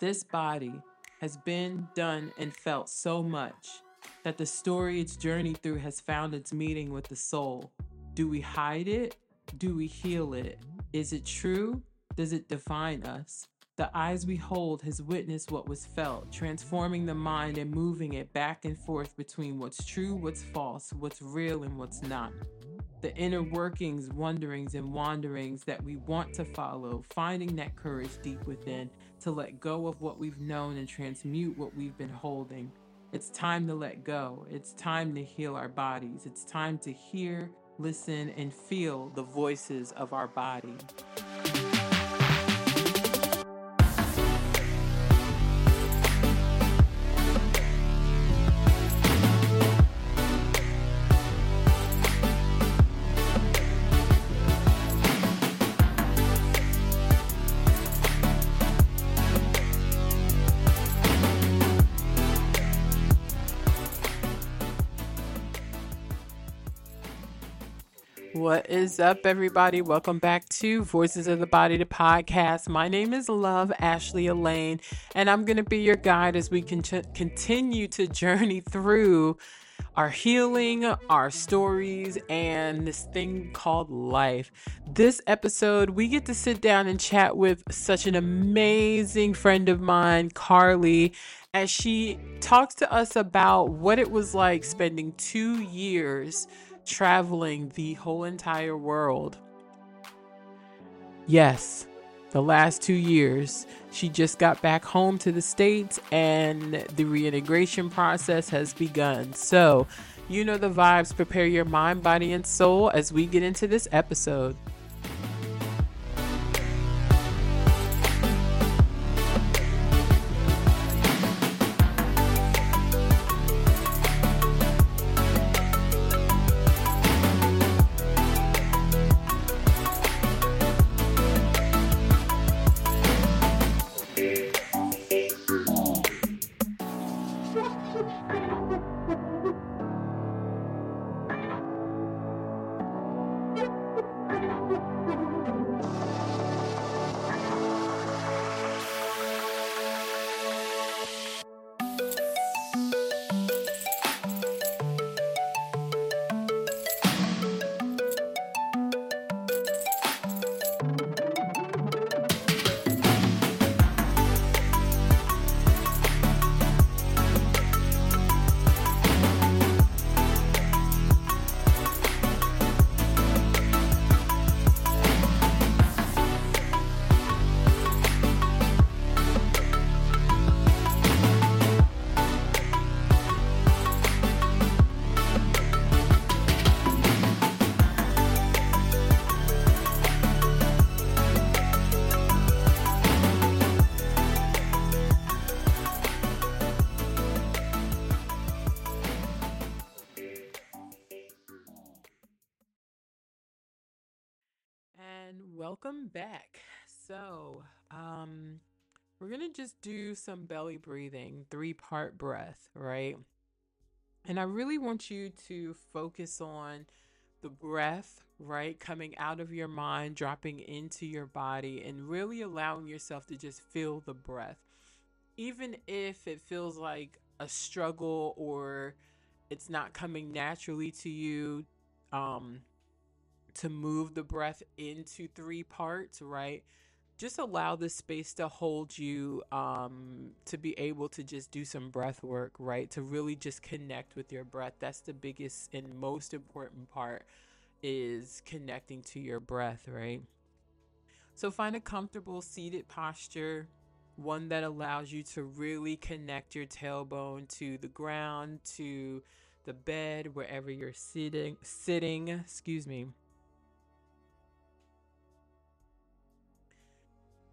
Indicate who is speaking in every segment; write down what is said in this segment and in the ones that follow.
Speaker 1: This body has been, done, and felt so much that the story it's journeyed through has found its meeting with the soul. Do we hide it? Do we heal it? Is it true? Does it define us? The eyes we hold has witnessed what was felt, transforming the mind and moving it back and forth between what's true, what's false, what's real, and what's not. The inner workings, wonderings, and wanderings that we want to follow, finding that courage deep within to let go of what we've known and transmute what we've been holding. It's time to let go. It's time to heal our bodies. It's time to hear, listen, and feel the voices of our body. Is up, everybody? Welcome back to Voices of the Body, the podcast. My name is Love Ashley Elaine, and I'm going to be your guide as we can continue to journey through our healing, our stories, and this thing called life. This episode, we get to sit down and chat with such an amazing friend of mine, Carlie, as she talks to us about what it was like spending two years traveling the whole entire world. Yes, the last two years. She just got back home to the States and the reintegration process has begun. So, you know the vibes. Prepare your mind, body, and soul as we get into this episode. Belly breathing, three part breath, right? And I really want you to focus on the breath, right? Coming out of your mind, dropping into your body, and really allowing yourself to just feel the breath. Even if it feels like a struggle or it's not coming naturally to you, um, to move the breath into three parts, right? Just allow the space to hold you um, to be able to just do some breath work, right? To really just connect with your breath. That's the biggest and most important part is connecting to your breath, right? So find a comfortable seated posture, one that allows you to really connect your tailbone to the ground, to the bed, wherever you're sitting, sitting, excuse me.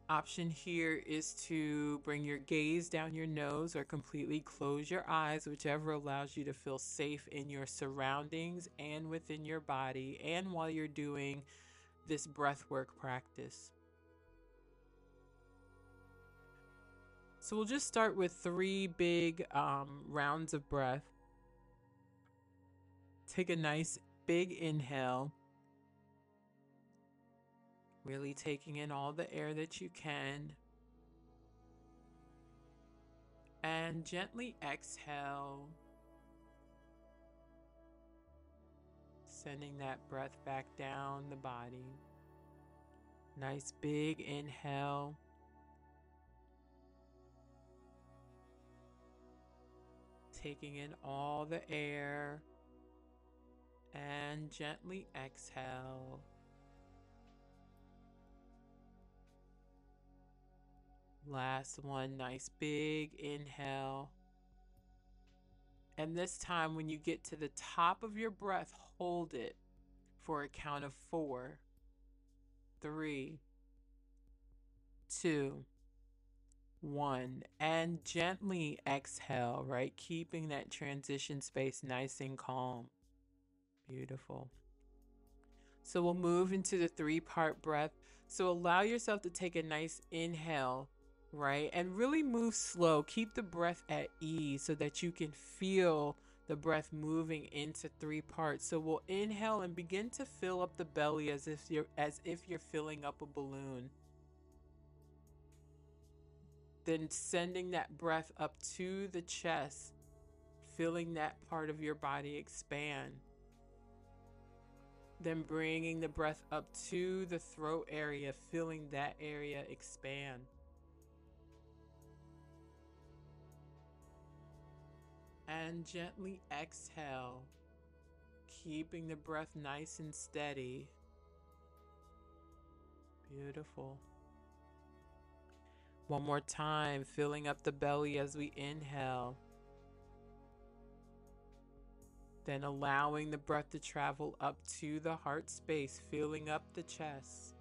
Speaker 1: Option here is to bring your gaze down your nose or completely close your eyes, whichever allows you to feel safe in your surroundings and within your body, and while you're doing this breath work practice. So we'll just start with three big um, rounds of breath. Take a nice big inhale. Really taking in all the air that you can. And gently exhale. Sending that breath back down the body. Nice big inhale. Taking in all the air and gently exhale. Last one, nice big inhale. And this time, when you get to the top of your breath, hold it for a count of four, three, two, one. And gently exhale, right? Keeping that transition space nice and calm. Beautiful. So we'll move into the three part breath. So allow yourself to take a nice inhale right? And really move slow. Keep the breath at ease so that you can feel the breath moving into three parts. So we'll inhale and begin to fill up the belly as if you're as if you're filling up a balloon. Then sending that breath up to the chest, feeling that part of your body expand. Then bringing the breath up to the throat area, feeling that area expand. And gently exhale, keeping the breath nice and steady. Beautiful. One more time, filling up the belly as we inhale. Then allowing the breath to travel up to the heart space, filling up the chest.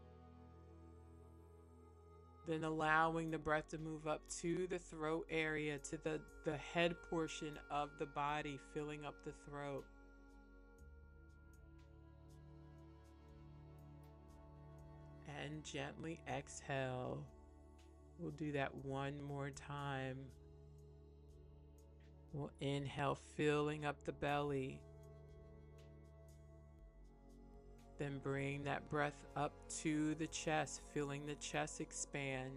Speaker 1: Then allowing the breath to move up to the throat area, to the, the head portion of the body, filling up the throat. And gently exhale. We'll do that one more time. We'll inhale, filling up the belly. Then bring that breath up to the chest, feeling the chest expand.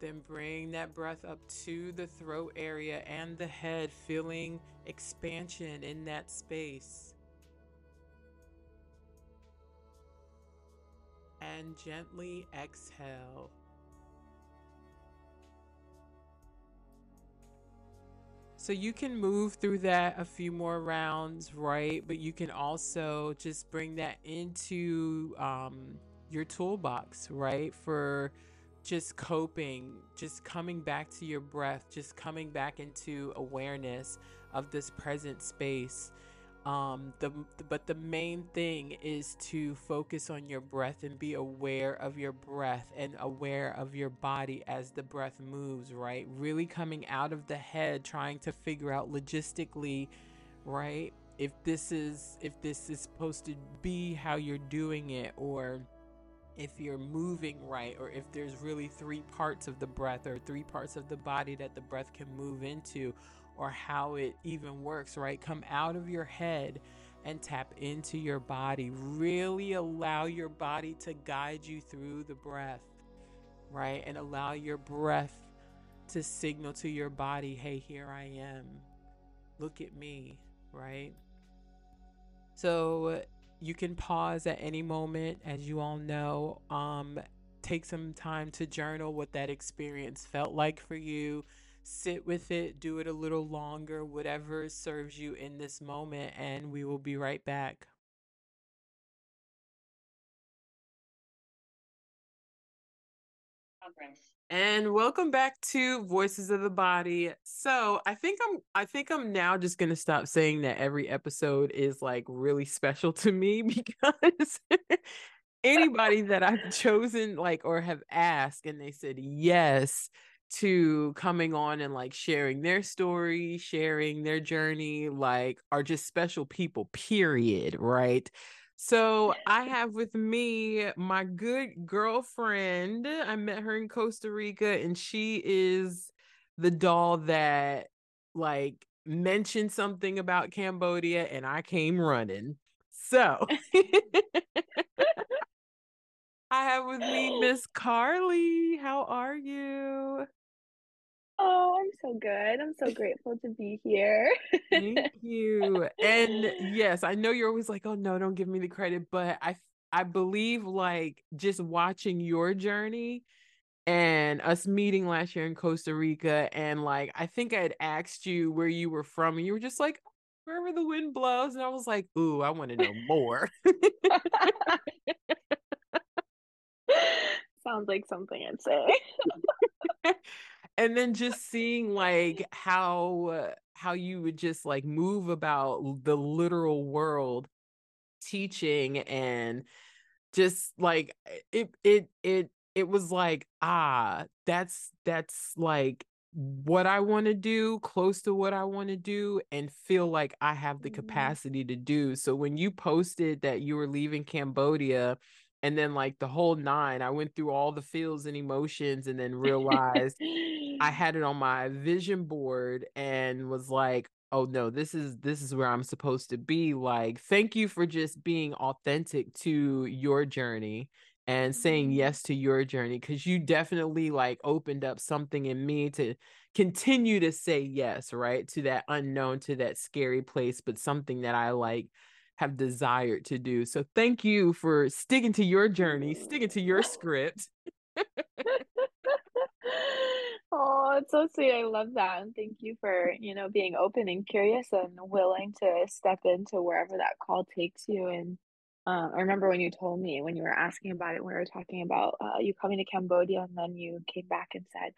Speaker 1: Then bring that breath up to the throat area and the head, feeling expansion in that space. And gently exhale. So you can move through that a few more rounds, right? But you can also just bring that into um, your toolbox, right? For just coping, just coming back to your breath, just coming back into awareness of this present space. Um, the but the main thing is to focus on your breath and be aware of your breath and aware of your body as the breath moves, right? Really coming out of the head, trying to figure out logistically, right? If this is if this is supposed to be how you're doing it or if you're moving right or if there's really three parts of the breath or three parts of the body that the breath can move into or how it even works, right? Come out of your head and tap into your body. Really allow your body to guide you through the breath, right? And allow your breath to signal to your body, hey, here I am. Look at me, right? So you can pause at any moment, as you all know. Um, take some time to journal what that experience felt like for you sit with it, do it a little longer, whatever serves you in this moment, and we will be right back. And welcome back to Voices of the Body. So I think I'm I think I'm now just gonna stop saying that every episode is like really special to me because anybody that I've chosen like or have asked and they said yes to coming on and like sharing their story, sharing their journey, like are just special people, period. Right. So I have with me my good girlfriend. I met her in Costa Rica and she is the doll that like mentioned something about Cambodia and I came running. So I have with me Miss Carlie. How are you?
Speaker 2: Oh, I'm so good. I'm so grateful to be here.
Speaker 1: Thank you. And yes, I know you're always like, "Oh no, don't give me the credit," but I I believe like just watching your journey and us meeting last year in Costa Rica and like I think I had asked you where you were from and you were just like wherever the wind blows and I was like, "Ooh, I want to know more."
Speaker 2: Sounds like something I'd say.
Speaker 1: and then just seeing like how how you would just like move about the literal world teaching and just like it it it it was like ah that's that's like what I want to do, close to what I want to do, and feel like I have the capacity to do. So when you posted that you were leaving Cambodia and then like the whole nine, I went through all the feels and emotions and then realized I had it on my vision board and was like, oh no, this is this is where I'm supposed to be. Like, thank you for just being authentic to your journey and saying mm-hmm. yes to your journey because you definitely like opened up something in me to continue to say yes, right? To that unknown, to that scary place, but something that I like have desired to do. So thank you for sticking to your journey, sticking to your script.
Speaker 2: oh, it's so sweet. I love that. And thank you for, you know, being open and curious and willing to step into wherever that call takes you. And um, I remember when you told me when you were asking about it, we were talking about uh, you coming to Cambodia, and then you came back and said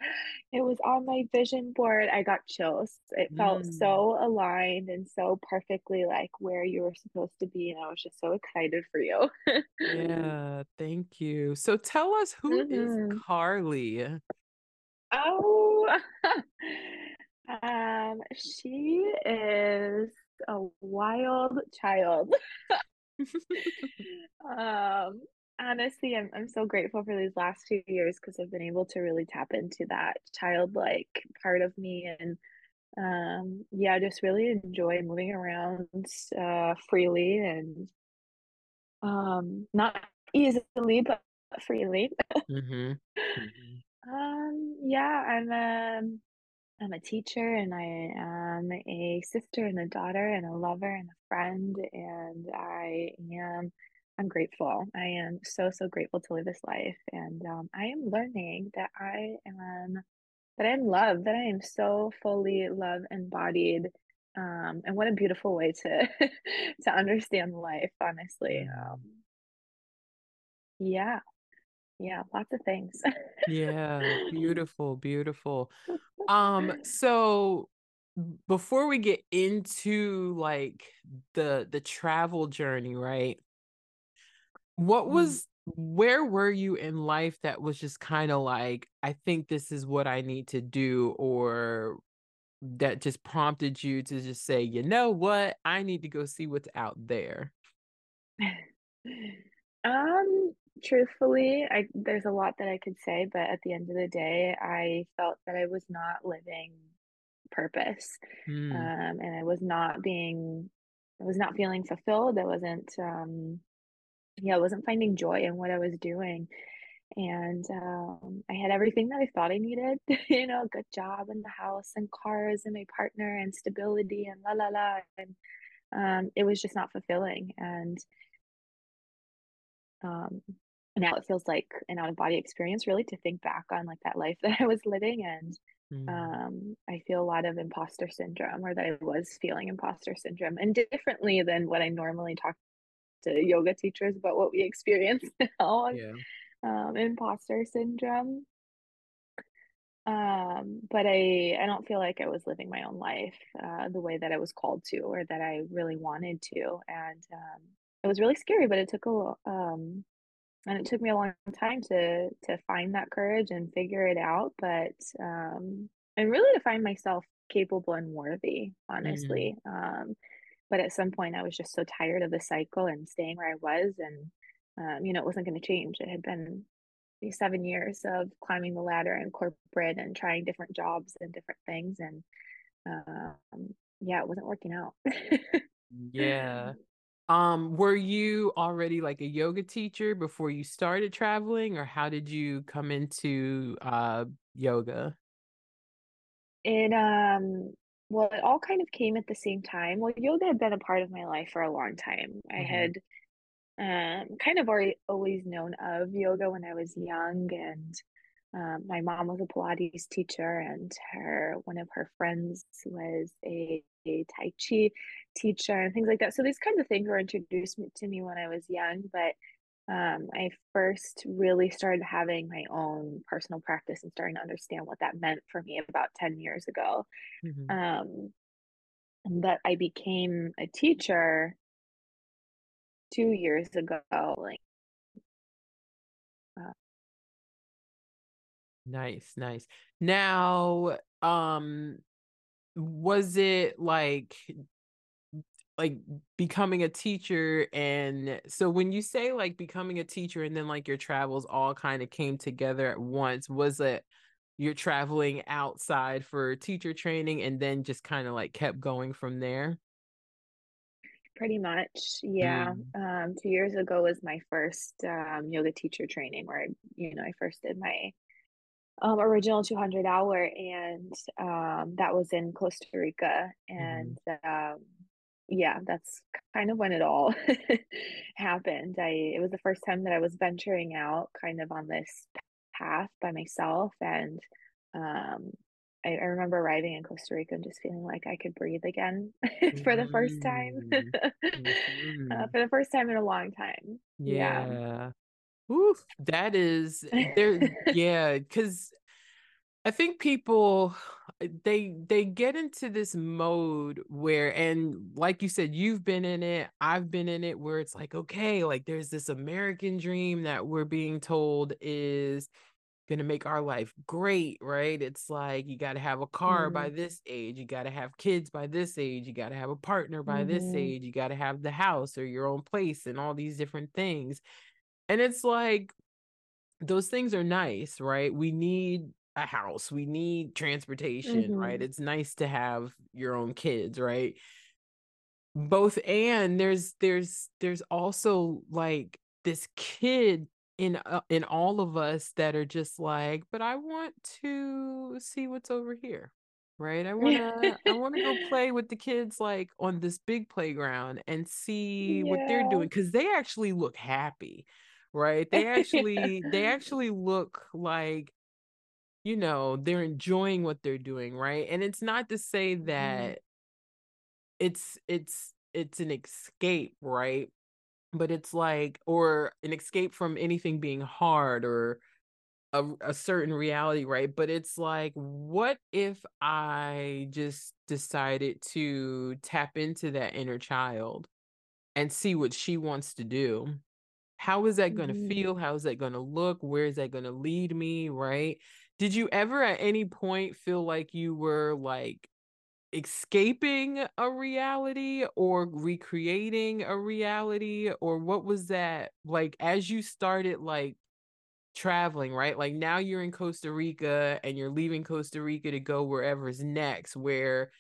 Speaker 2: it was on my vision board. I got chills. It felt
Speaker 1: Mm.
Speaker 2: so aligned and so perfectly like where you were supposed to be, and I was just so excited for you.
Speaker 1: Yeah, thank you. So tell us who is
Speaker 2: hmm
Speaker 1: Carlie?
Speaker 2: Oh, um, she is a wild child. Um, honestly, I'm I'm so grateful for these last few years because I've been able to really tap into that childlike part of me and um yeah, just really enjoy moving around uh freely and um not easily but freely.
Speaker 1: hmm hmm
Speaker 2: Um yeah, I'm um I'm a teacher and I am a sister and a daughter and a lover and a friend and I am I'm grateful. I am so so grateful to live this life and um, I am learning that I am that I am loved, that I am so fully love embodied. Um, and what a beautiful way to to understand life, honestly. Um, yeah, yeah, lots of things.
Speaker 1: Yeah, beautiful, beautiful. Um, so before we get into like the the travel journey, right? What
Speaker 2: Mm.
Speaker 1: was where were you in life that was just kind of like, I think this is what I need to do, or that just prompted you to just say, you know what, I need to go see what's out there?
Speaker 2: Um, truthfully, I there's a lot that I could say, but at the end of the day, I felt that I was not living purpose.
Speaker 1: Mm,
Speaker 2: Um, and I was not being I was not feeling fulfilled. I wasn't um yeah, I wasn't finding joy in what I was doing. And um I had everything that I thought I needed, you know, a good job and the house and cars and my partner and stability and la la la. And um it was just not fulfilling. And Um, now it feels like an out of body experience really to think back on like that life that I was living and
Speaker 1: mm,
Speaker 2: um, I feel a lot of imposter syndrome or that I was feeling imposter syndrome and differently than what I normally talk to yoga teachers about what we experience now
Speaker 1: yeah.
Speaker 2: um, imposter syndrome. Um, but I I don't feel like I was living my own life uh, the way that I was called to or that I really wanted to. And um, it was really scary, but it took a um, and it took me a long time to to find that courage and figure it out, but, um and really to find myself capable and worthy,
Speaker 1: Mm,
Speaker 2: honestly, um, but at some point, I was just so tired of the cycle and staying where I was, and, um, you know, it wasn't gonna change. It had been these 7 years of climbing the ladder in corporate and trying different jobs and different things, and, um, yeah, it wasn't working out.
Speaker 1: yeah. Um, were you already like a yoga teacher before you started traveling, or how did you come into uh yoga?
Speaker 2: It, um well, it all kind of came at the same time. Well, yoga had been a part of my life for a long time. I
Speaker 1: Mhm.
Speaker 2: had, um, kind of already always known of yoga when I was young, and, um, my mom was a Pilates teacher, and her one of her friends was a a Tai Chi teacher and things like that. So these kinds of things were introduced to me when I was young, but, um, I first really started having my own personal practice and starting to understand what that meant for me about 10 years ago.
Speaker 1: Mhm.
Speaker 2: Um, but I became a teacher 2 years ago, like, uh
Speaker 1: Nice, nice. Now, um, was it like like becoming a teacher and so when you say like becoming a teacher and then like your travels all kind of came together at once, was it you're traveling outside for teacher training and then just kind of like kept going from there?
Speaker 2: Pretty much, yeah.
Speaker 1: Mm.
Speaker 2: Um, 2 years ago was my first, um, yoga teacher training where I you know, I first did my, um, original 200 hour, and, um, that was in Costa Rica, and,
Speaker 1: Mhm.
Speaker 2: um, yeah, that's kind of when it all happened. I it was the first time that I was venturing out kind of on this path by myself, and, um, I I remember arriving in Costa Rica and just feeling like I could breathe again for the first time.
Speaker 1: Mm.
Speaker 2: Uh,
Speaker 1: Mhm.
Speaker 2: for the first time in a long time. Yeah.
Speaker 1: Yeah. Oof, that is there yeah, because I think people uh, they they get into this mode where and like you said, you've been in it, I've been in it where it's like, okay, like there's this American dream that we're being told is gonna make our life great, right? It's like you gotta have a car by
Speaker 2: Mhm.
Speaker 1: this age, you gotta have kids by this age, you gotta have a partner by this
Speaker 2: Mhm.
Speaker 1: age, you gotta have the house or your own place and all these different things. And it's like those things are nice, right? We need a house, we need transportation, right?
Speaker 2: Mhm.
Speaker 1: It's nice to have your own kids, right? Both and there's there's there's also like this kid in uh, in all of us that are just like, but I want to see what's over here. Right? I want to I want to go play with the kids like on this big playground and see what they're doing cuz they actually look happy. Right? They actually they actually look like you know, they're enjoying what they're doing, right? And it's not to say
Speaker 2: Mhm.
Speaker 1: that it's it's it's an escape, right? But it's like or an escape from anything being hard or a a certain reality, right? But it's like, what if I just decided to tap into that inner child and see what she wants to do? How is that gonna
Speaker 2: Mhm.
Speaker 1: feel? How is that gonna look? Where is that gonna lead me, right? Did you ever at any point feel like you were, like, escaping a reality or recreating a reality? Or what was that like, as you started, like, traveling, right? Like, now you're in Costa Rica and you're leaving Costa Rica to go wherever's next, where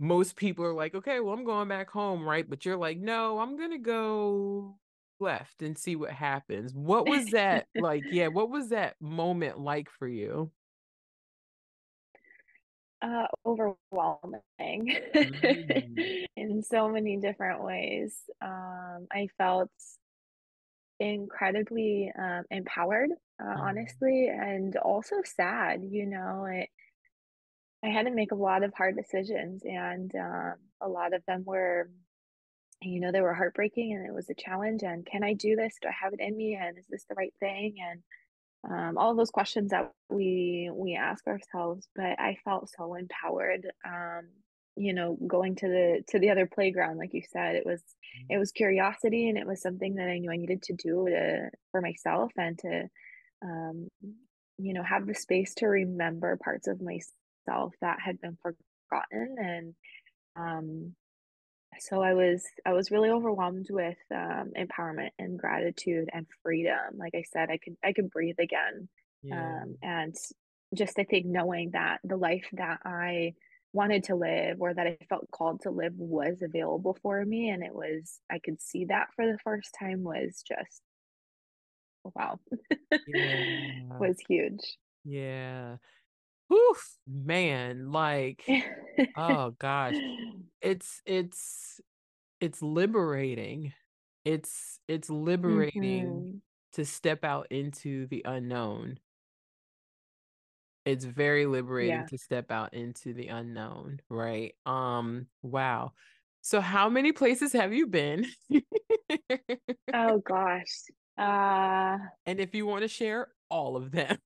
Speaker 1: most people are like, "Okay, well, I'm going back home," right? But you're like, "No, I'm gonna go left and see what happens." What was that like? Yeah, what was that moment like for you?
Speaker 2: Uh, overwhelming
Speaker 1: Mm,
Speaker 2: in so many different ways. Um, I felt incredibly, um, empowered, uh,
Speaker 1: mhm,
Speaker 2: honestly, and also sad, you know, I I had to make a lot of hard decisions, and, um, a lot of them were you know, they were heartbreaking, and it was a challenge, and, "Can I do this? Do I have it in me? And is this the right thing?" And, um, all of those questions that we we ask ourselves, but I felt so empowered, um, you know, going to the to the other playground, like you said, it was it was curiosity, and it was something that I knew I needed to do to for myself and to, um, you know, have the space to remember parts of myself that had been forgotten, and, um so I was I was really overwhelmed with, um, empowerment and gratitude and freedom. Like I said, I could I could breathe again.
Speaker 1: yeah,
Speaker 2: Um, and just I think knowing that the life that I wanted to live or that I felt called to live was available for me and it was I could see that for the first time was just wow.
Speaker 1: yeah,
Speaker 2: Was huge.
Speaker 1: yeah. Oof, man, like, oh gosh. It's it's it's liberating. It's it's liberating
Speaker 2: Mhm.
Speaker 1: to step out into the unknown. It's very liberating
Speaker 2: Yeah.
Speaker 1: to step out into the unknown, right? Um, wow. So how many places have you been?
Speaker 2: Oh gosh. Uh
Speaker 1: And if you wanna share all of them.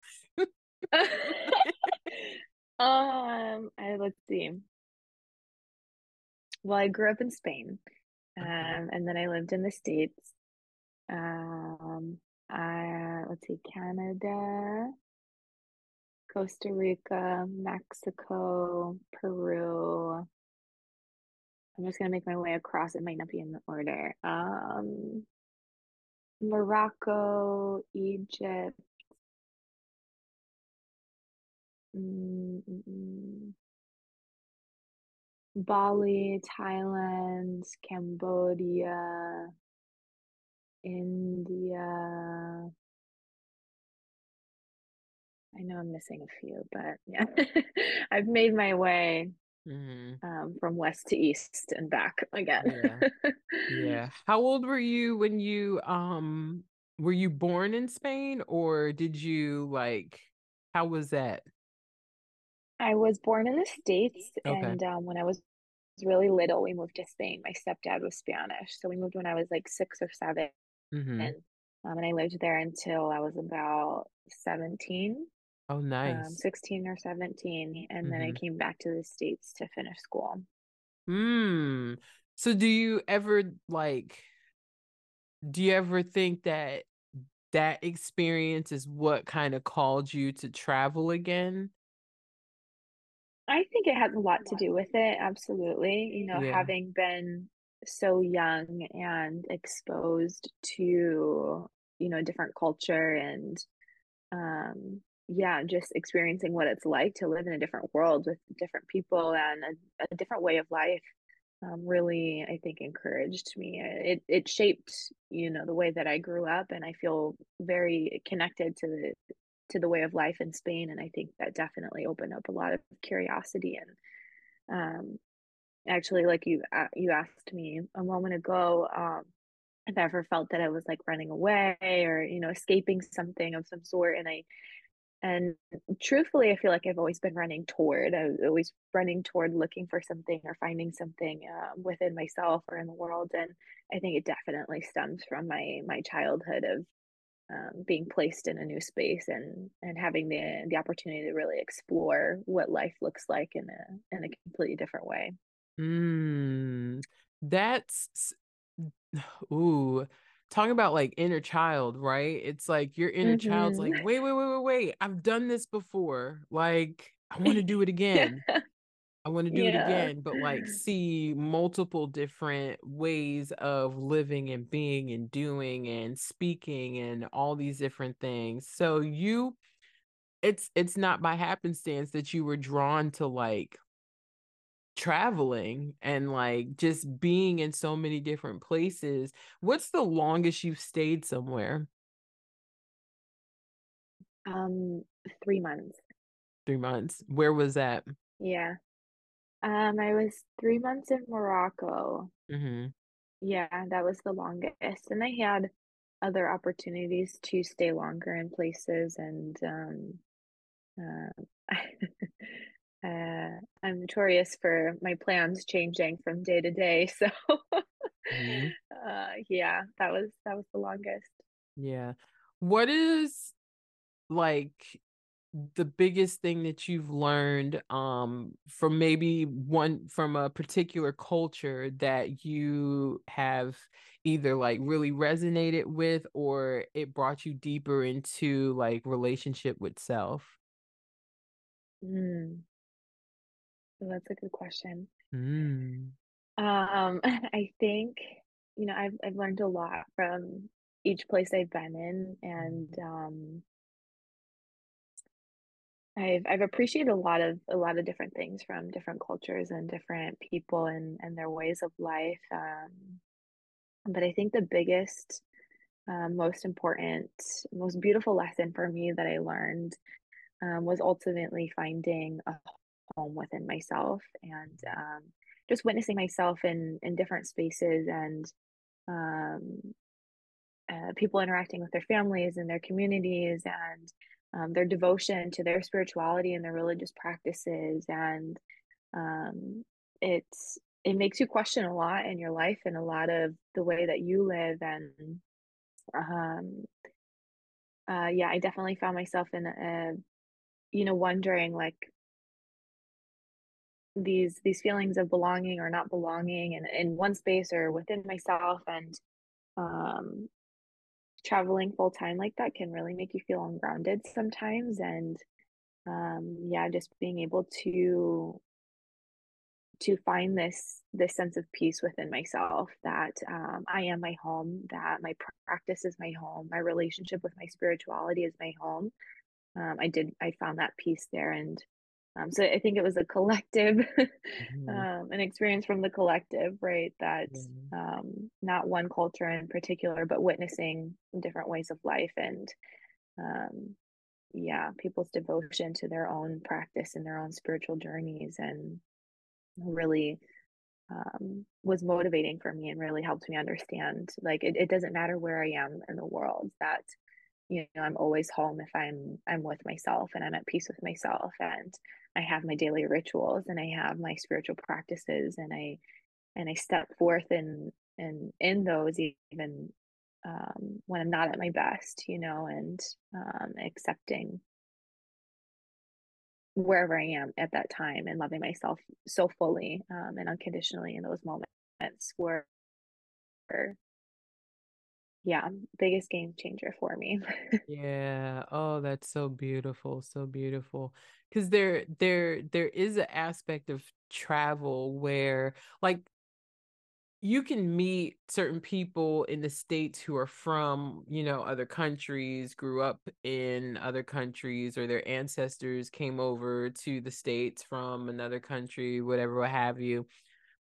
Speaker 2: Um, I let's see. Well, I grew up in Spain,
Speaker 1: Okay.
Speaker 2: um, and then I lived in the States. Um, I let's see, Canada, Costa Rica, Mexico, Peru. I'm just gonna make my way across. It might not be in the order. Um, Morocco, Egypt, mm, mm, mm, Bali, Thailand, Cambodia, India. I know I'm missing a few, but yeah, I've made my way
Speaker 1: Mhm.
Speaker 2: um, from west to east and back again.
Speaker 1: Yeah. Yeah. How old were you when you um were you born in Spain or did you like how was that?
Speaker 2: I was born in the States,
Speaker 1: Okay.
Speaker 2: and um, when I was really little, we moved to Spain. My stepdad was Spanish, so we moved when I was like six or seven,
Speaker 1: Mhm.
Speaker 2: um, and I lived there until I was about 17,
Speaker 1: Oh,
Speaker 2: um,
Speaker 1: nice.
Speaker 2: 16 or 17, and then I
Speaker 1: Mhm.
Speaker 2: came back to the States to finish school.
Speaker 1: Mm. So do you ever like do you ever think that that experience is what kind of called you to travel again?
Speaker 2: I think it has a lot to do with it, absolutely. You know,
Speaker 1: Yeah.
Speaker 2: having been so young and exposed to, you know, different culture and, um, yeah, just experiencing what it's like to live in a different world with different people and a, a different way of life, um, really, I think, encouraged me. It it shaped, you know, the way that I grew up, and I feel very connected to the to the way of life in Spain. And I think that definitely opened up a lot of curiosity and um, actually, like you a you asked me a moment ago, um, if I ever felt that I was, like, running away or, you know, escaping something of some sort, and I and truthfully, I feel like I've always been running toward I was always running toward looking for something or finding something, um, within myself or in the world, and I think it definitely stems from my my childhood of, um, being placed in a new space and and having the the opportunity to really explore what life looks like in a in a completely different way.
Speaker 1: Mm. That's ooh, talking about, like, inner child, right? It's like your inner child's
Speaker 2: Mhm.
Speaker 1: like, "Wait, wait, wait, wait, wait, I've done this before, like, I wanna do it again. I wanna do it again," but, like, see multiple different ways of living and being and doing and speaking and all these different things. So you it's it's not by happenstance that you were drawn to, like, traveling and, like, just being in so many different places. What's the longest you've stayed somewhere?
Speaker 2: Um, 3 months.
Speaker 1: 3 months. Where was that?
Speaker 2: Yeah. Um, I was 3 months in Morocco.
Speaker 1: Mhm.
Speaker 2: Yeah, that was the longest, and I had other opportunities to stay longer in places and, um, uh, uh, I'm notorious for my plans changing from day to day, so,
Speaker 1: Mhm.
Speaker 2: uh, yeah, that was that was the longest.
Speaker 1: Yeah. What is, like, the biggest thing that you've learned, um, from maybe one from a particular culture that you have either, like, really resonated with or it brought you deeper into, like, relationship with self?
Speaker 2: Mm, so that's a good question.
Speaker 1: Mm.
Speaker 2: Um, I think, you know, I've I've learned a lot from each place I've been in, and
Speaker 1: Mhm.
Speaker 2: um, I've I've appreciated a lot of a lot of different things from different cultures and different people and and their ways of life. Um, but I think the biggest, um, most important, most beautiful lesson for me that I learned um, was ultimately finding a home within myself and um, just witnessing myself in in different spaces and um, uh, people interacting with their families and their communities and um, their devotion to their spirituality and their religious practices and um, it's it makes you question a lot in your life and a lot of the way that you live and um uh yeah i definitely found myself in a you know wondering like these these feelings of belonging or not belonging and in one space or within myself and um traveling full time like that can really make you feel ungrounded sometimes and um yeah just being able to to find this this sense of peace within myself that um, I am my home, that my practice is my home, my relationship with my spirituality is my home. Um, I did I found that peace there, and um, so I think it was a collective,
Speaker 1: Mhm.
Speaker 2: um, an experience from the collective, right? That
Speaker 1: Yeah.
Speaker 2: um, not one culture in particular, but witnessing different ways of life and um, yeah, people's devotion to their own practice and their own spiritual journeys and really um, was motivating for me and really helped me understand like it, it doesn't matter where I am in the world that you know I'm always home if I'm I'm with myself and I'm at peace with myself and I have my daily rituals and I have my spiritual practices and I and I step forth in in in those even um, when I'm not at my best, you know, and um, accepting wherever I am at that time and loving myself so fully um, and unconditionally in those moments were, yeah, biggest game changer for me.
Speaker 1: Yeah. Oh, that's so beautiful. So beautiful. Because there there there is an aspect of travel where like you can meet certain people in the states who are from you know other countries grew up in other countries or their ancestors came over to the states from another country whatever what have you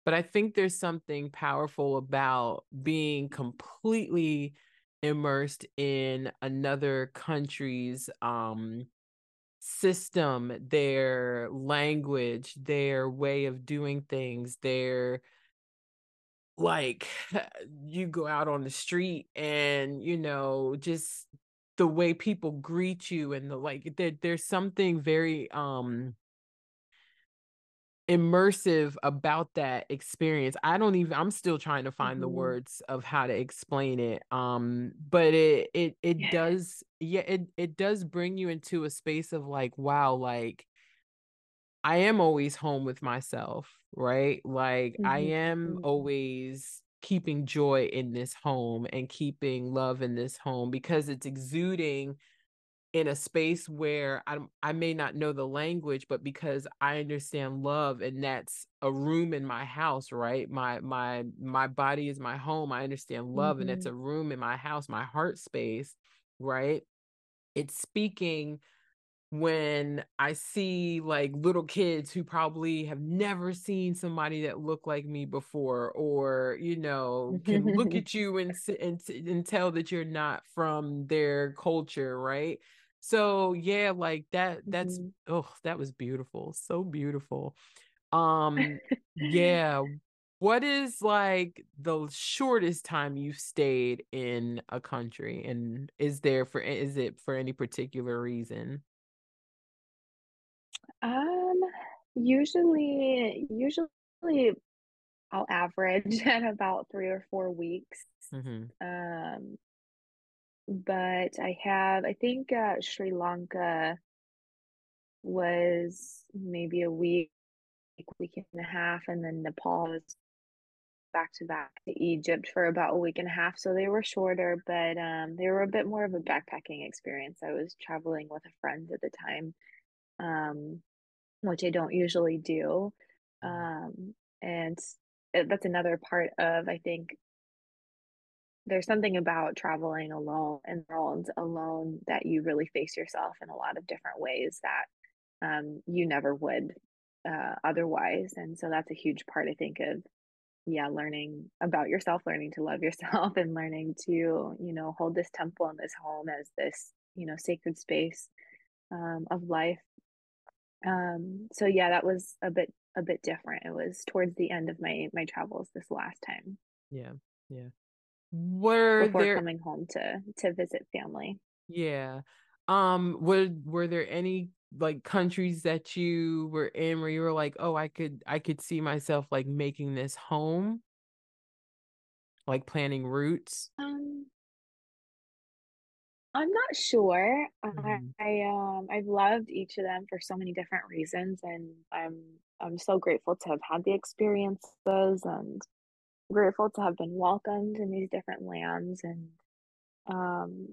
Speaker 1: but i think there's something powerful about being completely immersed in another country's um system their language their way of doing things their like you go out on the street and you know just the way people greet you and the like there, there's something very um immersive about that experience i don't even i'm still trying to find the
Speaker 2: hmm
Speaker 1: words of how to explain it um but it it it
Speaker 2: Yeah.
Speaker 1: does yeah it it does bring you into a space of like wow like I am always home with myself, right? Like I
Speaker 2: hmm
Speaker 1: am always keeping joy in this home and keeping love in this home because it's exuding in a space where I I may not know the language, but because I understand love and that's a room in my house, right? My my my body is my home. I understand love and it's
Speaker 2: hmm
Speaker 1: a room in my house, my heart space, right? It's speaking when I see like little kids who probably have never seen somebody that looked like me before, or you know, can look at you and and and tell that you're not from their culture, right? So yeah, like that. That's
Speaker 2: hmm
Speaker 1: oh, that was beautiful, so beautiful. Um, yeah. What is like the shortest time you've stayed in a country, and is there for is it for any particular reason?
Speaker 2: Um, usually, usually I'll average at about three or four weeks.
Speaker 1: hmm
Speaker 2: Um, but I have, I think uh, Sri Lanka was maybe a week, week and a half, and then Nepal was back to back to Egypt for about a week and a half. So they were shorter, but um, they were a bit more of a backpacking experience. I was traveling with a friend at the time, um, which I don't usually do. Um, and that's another part of, I think, there's something about traveling alone and worlds alone that you really face yourself in a lot of different ways that um, you never would uh, otherwise. And so that's a huge part, I think, of yeah, learning about yourself, learning to love yourself, and learning to, you know, hold this temple and this home as this, you know, sacred space um, of life. Um, so yeah, that was a bit a bit different. It was towards the end of my my travels this last time
Speaker 1: Yeah. Yeah. Were
Speaker 2: before
Speaker 1: there
Speaker 2: coming home to to visit family.
Speaker 1: yeah. Um were were there any like countries that you were in where you were like, "Oh, I could I could see myself like making this home?" Like planning roots?
Speaker 2: Um, I'm not sure. I,
Speaker 1: Mhm.
Speaker 2: I um I've loved each of them for so many different reasons, and I'm I'm so grateful to have had the experiences and grateful to have been welcomed in these different lands and um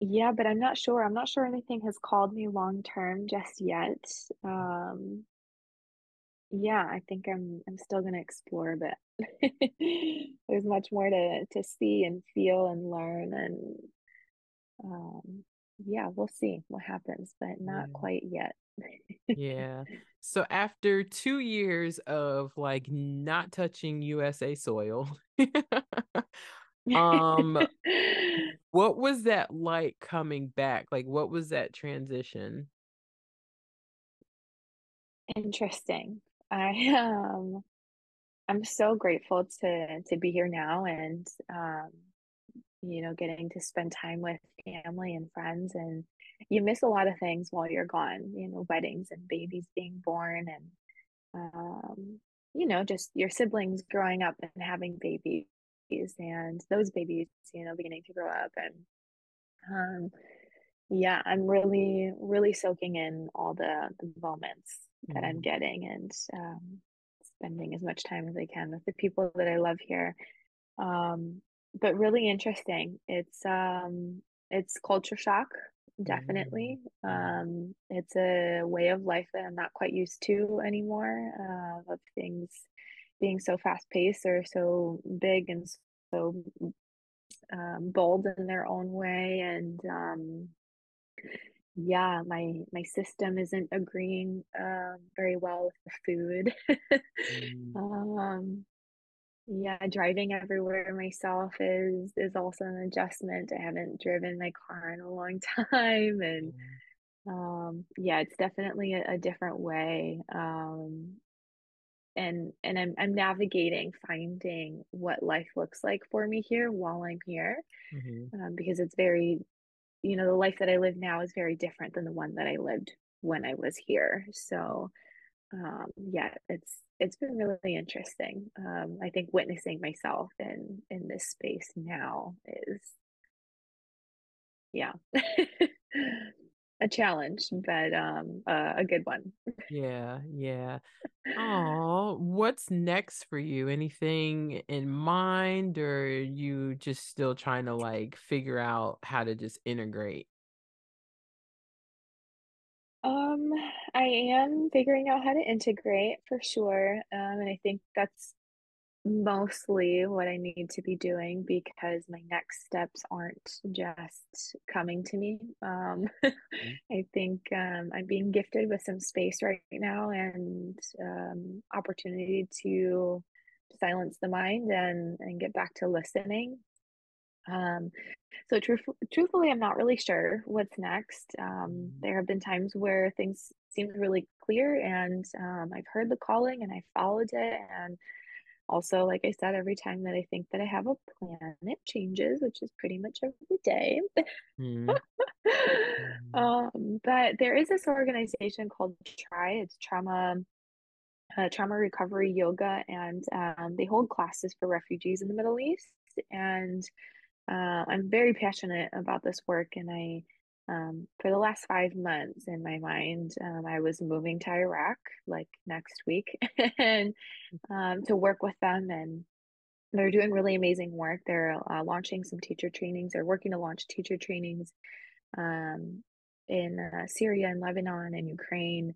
Speaker 2: yeah, but I'm not sure. I'm not sure anything has called me long term just yet. Um yeah, I think I'm I'm still gonna explore a bit. There's much more to to see and feel and learn and Um, yeah, we'll see what happens, but not
Speaker 1: Yeah.
Speaker 2: quite yet.
Speaker 1: Yeah. So after 2 years of, like, not touching USA soil, um, what was that like coming back? Like, what was that transition?
Speaker 2: Interesting. I um I'm so grateful to to be here now and um you know getting to spend time with family and friends and you miss a lot of things while you're gone, you know, weddings and babies being born and um you know just your siblings growing up and having babies and those babies, you know, beginning to grow up and um Yeah, I'm really, really soaking in all the the moments that I'm
Speaker 1: Mhm,
Speaker 2: getting and, um, spending as much time as I can with the people that I love here. Um, but really interesting. It's, um, it's culture shock,
Speaker 1: mhm,
Speaker 2: definitely. Um, it's a way of life that I'm not quite used to anymore, uh, of things being so fast paced or so big and so, um, bold in their own way and, um yeah, my my system isn't agreeing, um, very well with the food.
Speaker 1: mhm,
Speaker 2: Um, yeah, driving everywhere myself is is also an adjustment. I haven't driven my car in a long time, and,
Speaker 1: yeah,
Speaker 2: um, yeah, it's definitely a a different way, um, and and I'm I'm navigating finding what life looks like for me here while I'm here,
Speaker 1: mhm,
Speaker 2: um, because it's very you know, the life that I live now is very different than the one that I lived when I was here. So, um, yeah, it's it's been really interesting. Um, I think witnessing myself in in this space now is, yeah, a challenge, but um, uh, a good one.
Speaker 1: yeah, yeah. Oh, what's next for you? Anything in mind, or you just still trying to, like, figure out how to just integrate?
Speaker 2: Um, I am figuring out how to integrate for sure. Um, and I think that's Mostly what I need to be doing because my next steps aren't just coming to me. Um,
Speaker 1: Mhm,
Speaker 2: I think um, I'm being gifted with some space right now and um, opportunity to silence the mind and and get back to listening. Um, so truth truthfully, I'm not really sure what's next. Um,
Speaker 1: mhm,
Speaker 2: there have been times where things seemed really clear and um, I've heard the calling and I followed it and also, like I said, every time that I think that I have a plan, it changes, which is pretty much every day.
Speaker 1: mhm, mhm,
Speaker 2: Um, but there is this organization called Try. it's trauma uh, trauma recovery yoga, and um, they hold classes for refugees in the Middle East. And uh, I'm very passionate about this work, and I, um, for the last five months in my mind, um, I was moving to Iraq like next week, and um, to work with them and they're doing really amazing work. They're uh, launching some teacher trainings. They're working to launch teacher trainings um, in uh, Syria and Lebanon and Ukraine.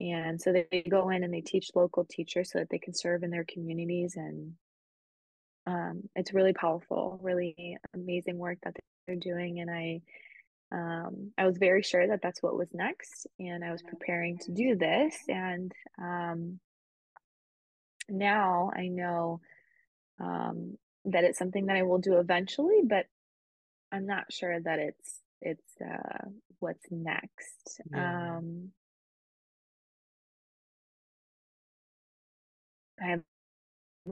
Speaker 2: And so they go in and they teach local teachers so that they can serve in their communities. And um, it's really powerful, really amazing work that they're doing. And I, um, I was very sure that that's what was next. And I was preparing to do this. And um, now I know um, that it's something that I will do eventually, but I'm not sure that it's it's uh what's next.
Speaker 1: Yeah.
Speaker 2: Um I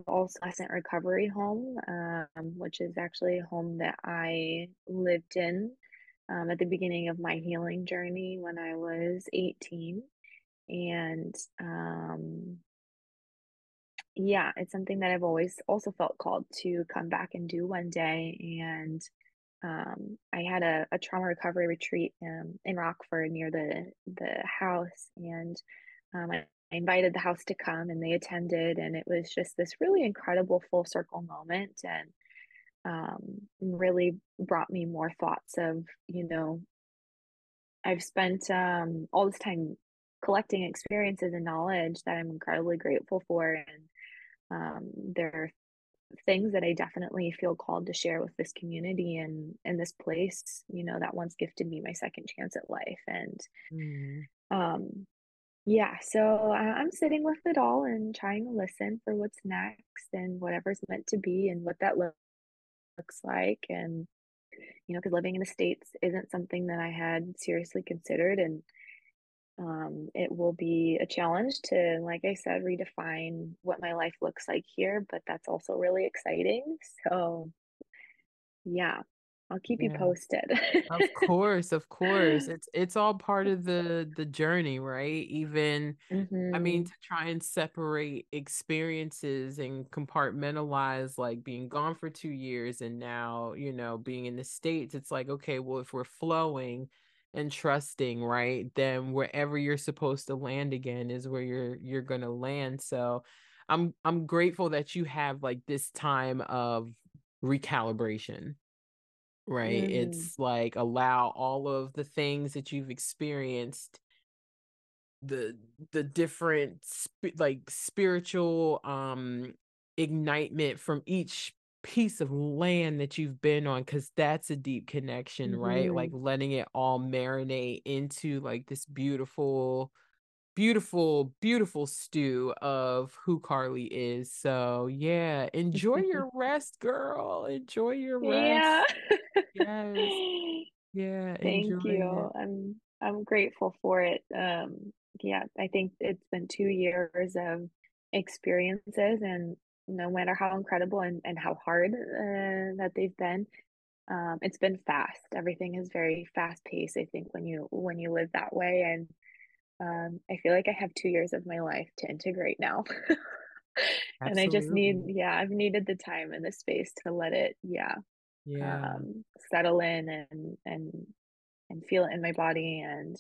Speaker 2: also Ascent Recovery Home, um, which is actually a home that I lived in um, at the beginning of my healing journey when I was 18. And um, yeah, it's something that I've always also felt called to come back and do one day. And um, I had a, a trauma recovery retreat um, in Rockford near the the house, and um, I I invited the house to come, and they attended, and it was just this really incredible full circle moment, and um, really brought me more thoughts of you know I've spent um, all this time collecting experiences and knowledge that I'm incredibly grateful for, and um, there are things that I definitely feel called to share with this community and in this place, you know, that once gifted me my second chance at life. And
Speaker 1: Mm,
Speaker 2: um yeah, so I- I'm sitting with it all and trying to listen for what's next and whatever's meant to be and what that loo- looks like. And you know, because living in the States isn't something that I had seriously considered and um it will be a challenge to like I said redefine what my life looks like here, but that's also really exciting. So Yeah, I'll keep you posted.
Speaker 1: Of course, of course. It's it's all part of the the journey, right? Even I mean, to
Speaker 2: Mhm.
Speaker 1: try and separate experiences and compartmentalize like being gone for two years and now, you know, being in the States, it's like, okay, well, if we're flowing and trusting, right, then wherever you're supposed to land again is where you're you're gonna land. So I'm I'm grateful that you have like this time of recalibration right?
Speaker 2: Mhm.
Speaker 1: It's like allow all of the things that you've experienced, the the different sp- like spiritual um ignitement from each piece of land that you've been on cuz that's a deep connection, right? Like
Speaker 2: Mhm.
Speaker 1: letting it all marinate into like this beautiful beautiful beautiful stew of who Carlie is. So, yeah, enjoy your rest, girl. Enjoy your
Speaker 2: Yeah.
Speaker 1: rest. Yes. Yeah,
Speaker 2: Thank
Speaker 1: enjoy it.
Speaker 2: you. I'm I'm grateful for it. Um, yeah, I think it's been 2 years of experiences and no matter how incredible and, and how hard uh, that they've been, um, it's been fast. Everything is very fast paced, I think, when you when you live that way. And um, I feel like I have 2 years of my life to integrate now. And I just need yeah, I've needed the time and the space to let it, yeah,
Speaker 1: Yeah.
Speaker 2: um, settle in and and and feel it in my body and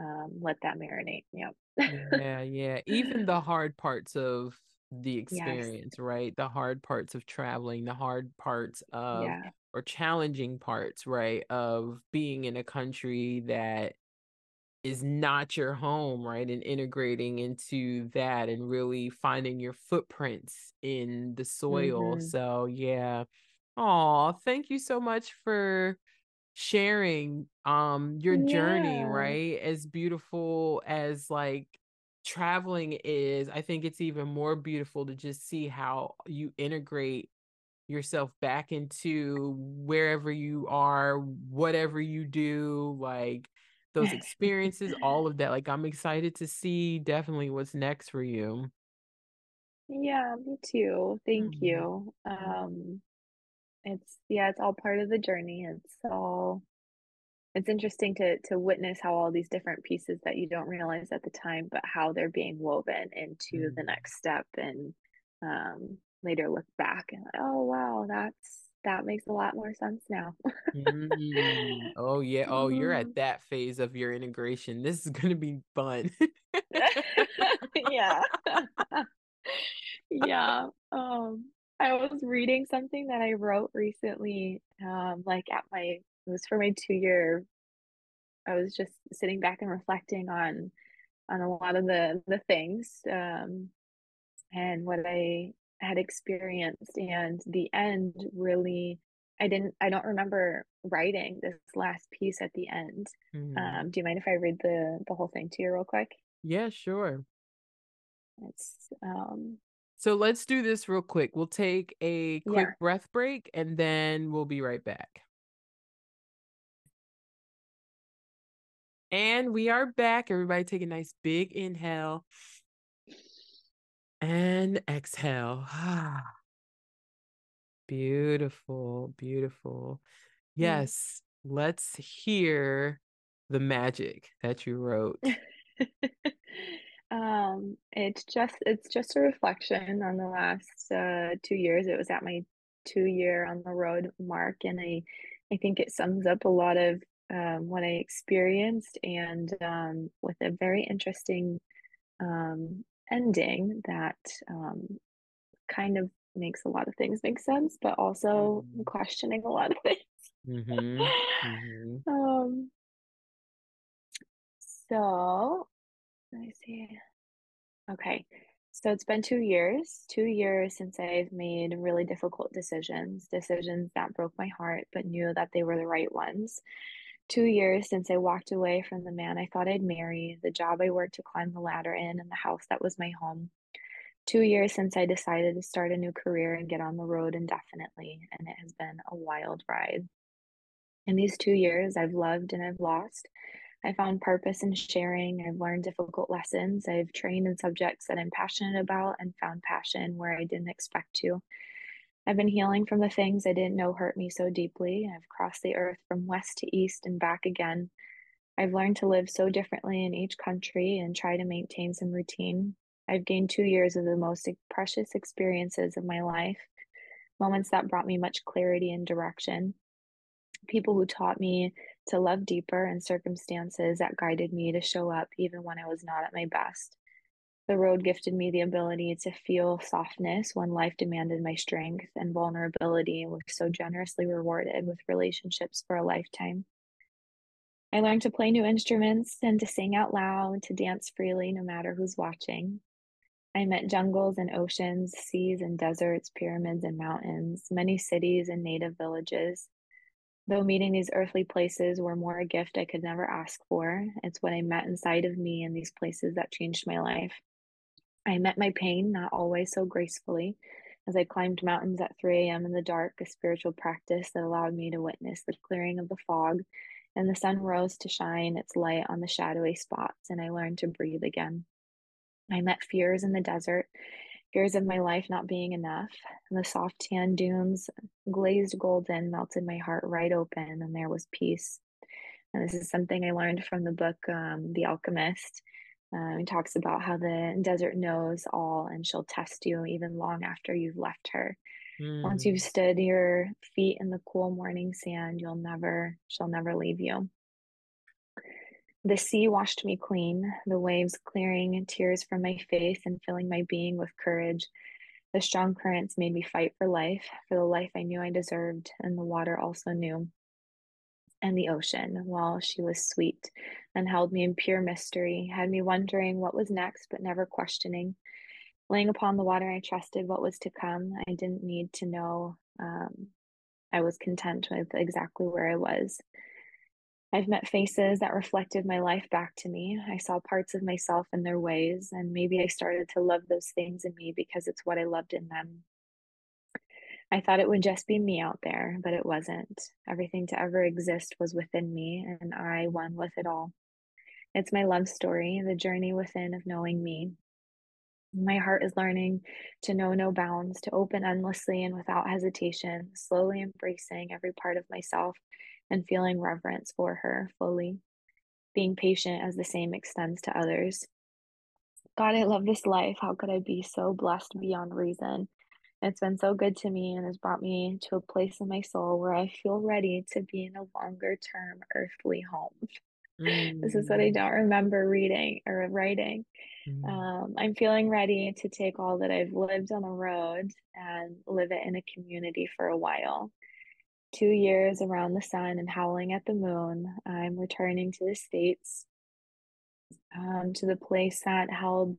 Speaker 2: um, let that marinate. Yep.
Speaker 1: Yeah, yeah. Even the hard parts of the
Speaker 2: Yes.
Speaker 1: experience, right? The hard parts of traveling, the hard parts of
Speaker 2: Yeah.
Speaker 1: or challenging parts, right? Of being in a country that is not your home, right? And integrating into that and really finding your footprints in the soil.
Speaker 2: Mhm.
Speaker 1: So, yeah. Oh, thank you so much for sharing um your journey, right? As beautiful as like traveling is, I think it's even more beautiful to just see how you integrate yourself back into wherever you are, whatever you do, like those experiences, all of that. Like I'm excited to see definitely what's next for you.
Speaker 2: Yeah, me too. Thank
Speaker 1: Mhm.
Speaker 2: you. Um, it's yeah, it's all part of the journey. It's all it's interesting to to witness how all these different pieces that you don't realize at the time, but how they're being woven into the
Speaker 1: Mhm.
Speaker 2: next step and um later look back and like, oh wow, that's that makes a lot more sense now.
Speaker 1: Mm. Oh yeah. Oh, you're at
Speaker 2: Mhm.
Speaker 1: that phase of your integration. This is gonna be fun.
Speaker 2: Yeah. Yeah. Um, I was reading something that I wrote recently, um, like at my it was for my two-year I was just sitting back and reflecting on on a lot of the the things, um, and what I had experienced, and the end really I didn't I don't remember writing this last piece at the end.
Speaker 1: Mhm.
Speaker 2: Um, do you mind if I read the the whole thing to you real quick?
Speaker 1: Yeah, sure.
Speaker 2: It's, um
Speaker 1: So let's do this real quick. We'll take a
Speaker 2: yeah.
Speaker 1: quick breath break and then we'll be right back. And we are back. Everybody take a nice big inhale and exhale. beautiful, beautiful. Mm. Yes, let's hear the magic that you wrote.
Speaker 2: um, it's just it's just a reflection on the last uh, two years. It was at my two year on the road mark, and I I think it sums up a lot of um, what I experienced, and um, with a very interesting um, ending that um, kind of makes a lot of things make sense, but also mm-hmm. questioning a lot of things. Mm-hmm. Mm-hmm. um, so let me see. Okay. So it's been two years, two years since I've made really difficult decisions, decisions that broke my heart, but knew that they were the right ones. Two years since I walked away from the man I thought I'd marry, the job I worked to climb the ladder in, and the house that was my home. Two years since I decided to start a new career and get on the road indefinitely, and it has been a wild ride. In these two years, I've loved and I've lost. I found purpose in sharing. I've learned difficult lessons. I've trained in subjects that I'm passionate about and found passion where I didn't expect to. I've been healing from the things I didn't know hurt me so deeply. I've crossed the earth from west to east and back again. I've learned to live so differently in each country and try to maintain some routine. I've gained two years of the most precious experiences of my life, moments that brought me much clarity and direction. People who taught me to love deeper and circumstances that guided me to show up even when I was not at my best. The road gifted me the ability to feel softness when life demanded my strength, and vulnerability was so generously rewarded with relationships for a lifetime. I learned to play new instruments and to sing out loud, to dance freely no matter who's watching. I met jungles and oceans, seas and deserts, pyramids and mountains, many cities and native villages. Though meeting these earthly places were more a gift I could never ask for, it's what I met inside of me in these places that changed my life. I met my pain, not always so gracefully, as I climbed mountains at 3 a.m. in the dark, a spiritual practice that allowed me to witness the clearing of the fog, and the sun rose to shine its light on the shadowy spots, and I learned to breathe again. I met fears in the desert, fears of my life not being enough. And the soft tan dunes, glazed golden, melted my heart right open, and there was peace. And this is something I learned from the book um, The Alchemist. Uh, it talks about how the desert knows all and she'll test you even long after you've left her. Mm. Once you've hmm. stood your feet in the cool morning sand, you'll never, she'll never leave you. The sea washed me clean, the waves clearing tears from my face and filling my being with courage. The strong currents made me fight for life, for the life I knew I deserved, and the water also knew. And the ocean, while she was sweet and held me in pure mystery, had me wondering what was next, but never questioning. Laying upon the water, I trusted what was to come. I didn't need to know. Um, I was content with exactly where I was. I've met faces that reflected my life back to me. I saw parts of myself in their ways, and maybe I started to love those things in me because it's what I loved in them. I thought it would just be me out there, but it wasn't. Everything to ever exist was within me, and I one with it all. It's my love story, the journey within of knowing me. My heart is learning to know no bounds, to open endlessly and without hesitation, slowly embracing every part of myself and feeling reverence for her fully, being patient as the same extends to others. God, I love this life. How could I be so blessed beyond reason? It's been so good to me and has brought me to a place in my soul where I feel ready to be in a longer term earthly home. Mm. this is what I mm. don't remember reading or writing. Mm. Um, I'm feeling ready to take all that I've lived on the road and live it in a community for a while two years around the sun and howling at the moon, I'm returning to the States, um, to the place that held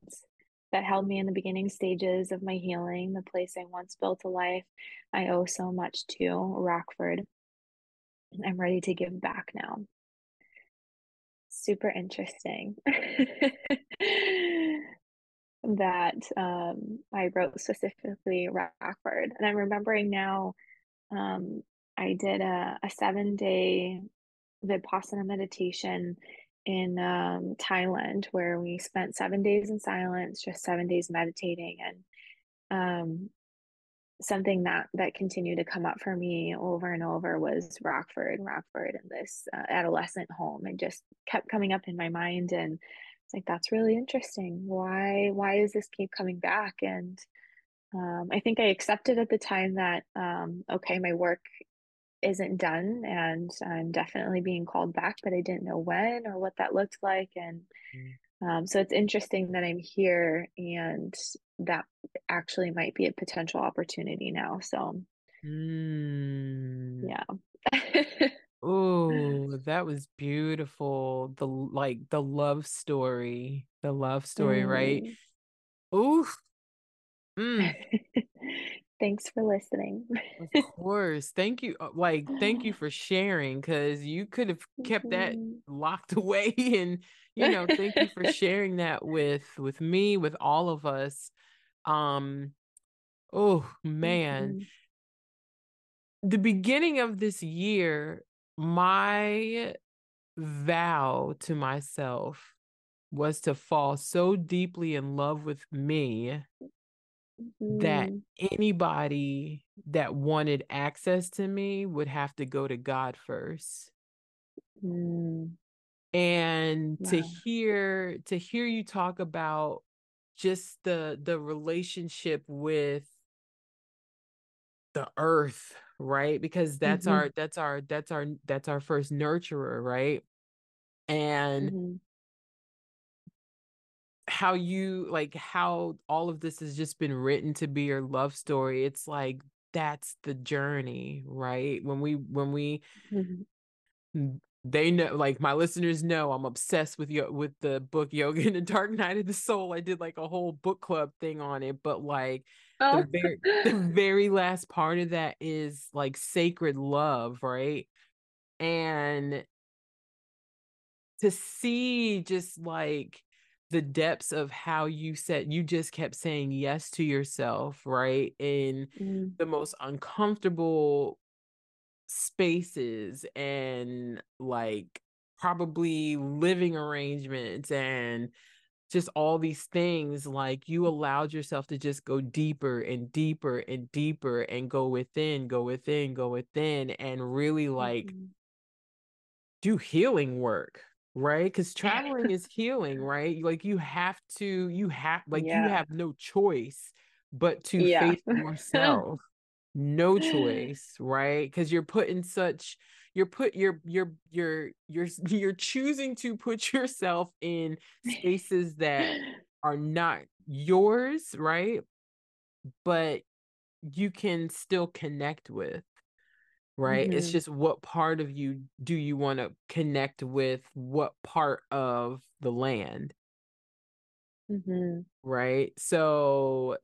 Speaker 2: that held me in the beginning stages of my healing, the place I once built a life I owe so much to, Rockford. I'm ready to give back now. Super interesting that um, I wrote specifically Rockford. And I'm remembering now um, I did a, a seven day Vipassana meditation in um, Thailand where we spent seven days in silence, just seven days meditating, and um, something that that continued to come up for me over and over was Rockford, Rockford, and this uh, adolescent home, and just kept coming up in my mind. And it's like that's really interesting. Why why does this keep coming back? And um, I think I accepted at the time that um, okay, my work isn't done, and I'm definitely being called back, but I didn't know when or what that looked like, and. Mm um, so it's interesting that I'm here and that actually might be a potential opportunity now. So,
Speaker 1: mm.
Speaker 2: yeah.
Speaker 1: oh, that was beautiful. The like the love story, the love story, mm. right? Oof.
Speaker 2: Mm. Thanks for listening.
Speaker 1: of course. Thank you. Uh, like, thank you for sharing because you could have kept mm-hmm. that locked away. And, you know, thank you for sharing that with with me, with all of us. Um, oh man. Mm-hmm. The beginning of this year, my vow to myself was to fall so deeply in love with me that mm. anybody that wanted access to me would have to go to God first. Mm. And wow. to hear to hear you talk about just the the relationship with the earth, right? Because that's mm-hmm. our that's our that's our that's our first nurturer, right? And mm-hmm how you like how all of this has just been written to be your love story it's like that's the journey right when we when we mm-hmm. they know like my listeners know i'm obsessed with yo- with the book yoga and the dark night of the soul i did like a whole book club thing on it but like oh. the very the very last part of that is like sacred love right and to see just like the depths of how you said you just kept saying yes to yourself, right? In mm. the most uncomfortable spaces and like probably living arrangements and just all these things like you allowed yourself to just go deeper and deeper and deeper and go within go within go within and really like mm-hmm. do healing work right? Because traveling is healing right? Like you have to you have like yeah. you have no choice but to yeah. face yourself. No choice right? Because you're putting such you're put you're you're you're you're you're choosing to put yourself in spaces that are not yours right? But you can still connect with right? Mm-hmm. It's just what part of you do you want to connect with what part of the land? Mm-hmm. Right. So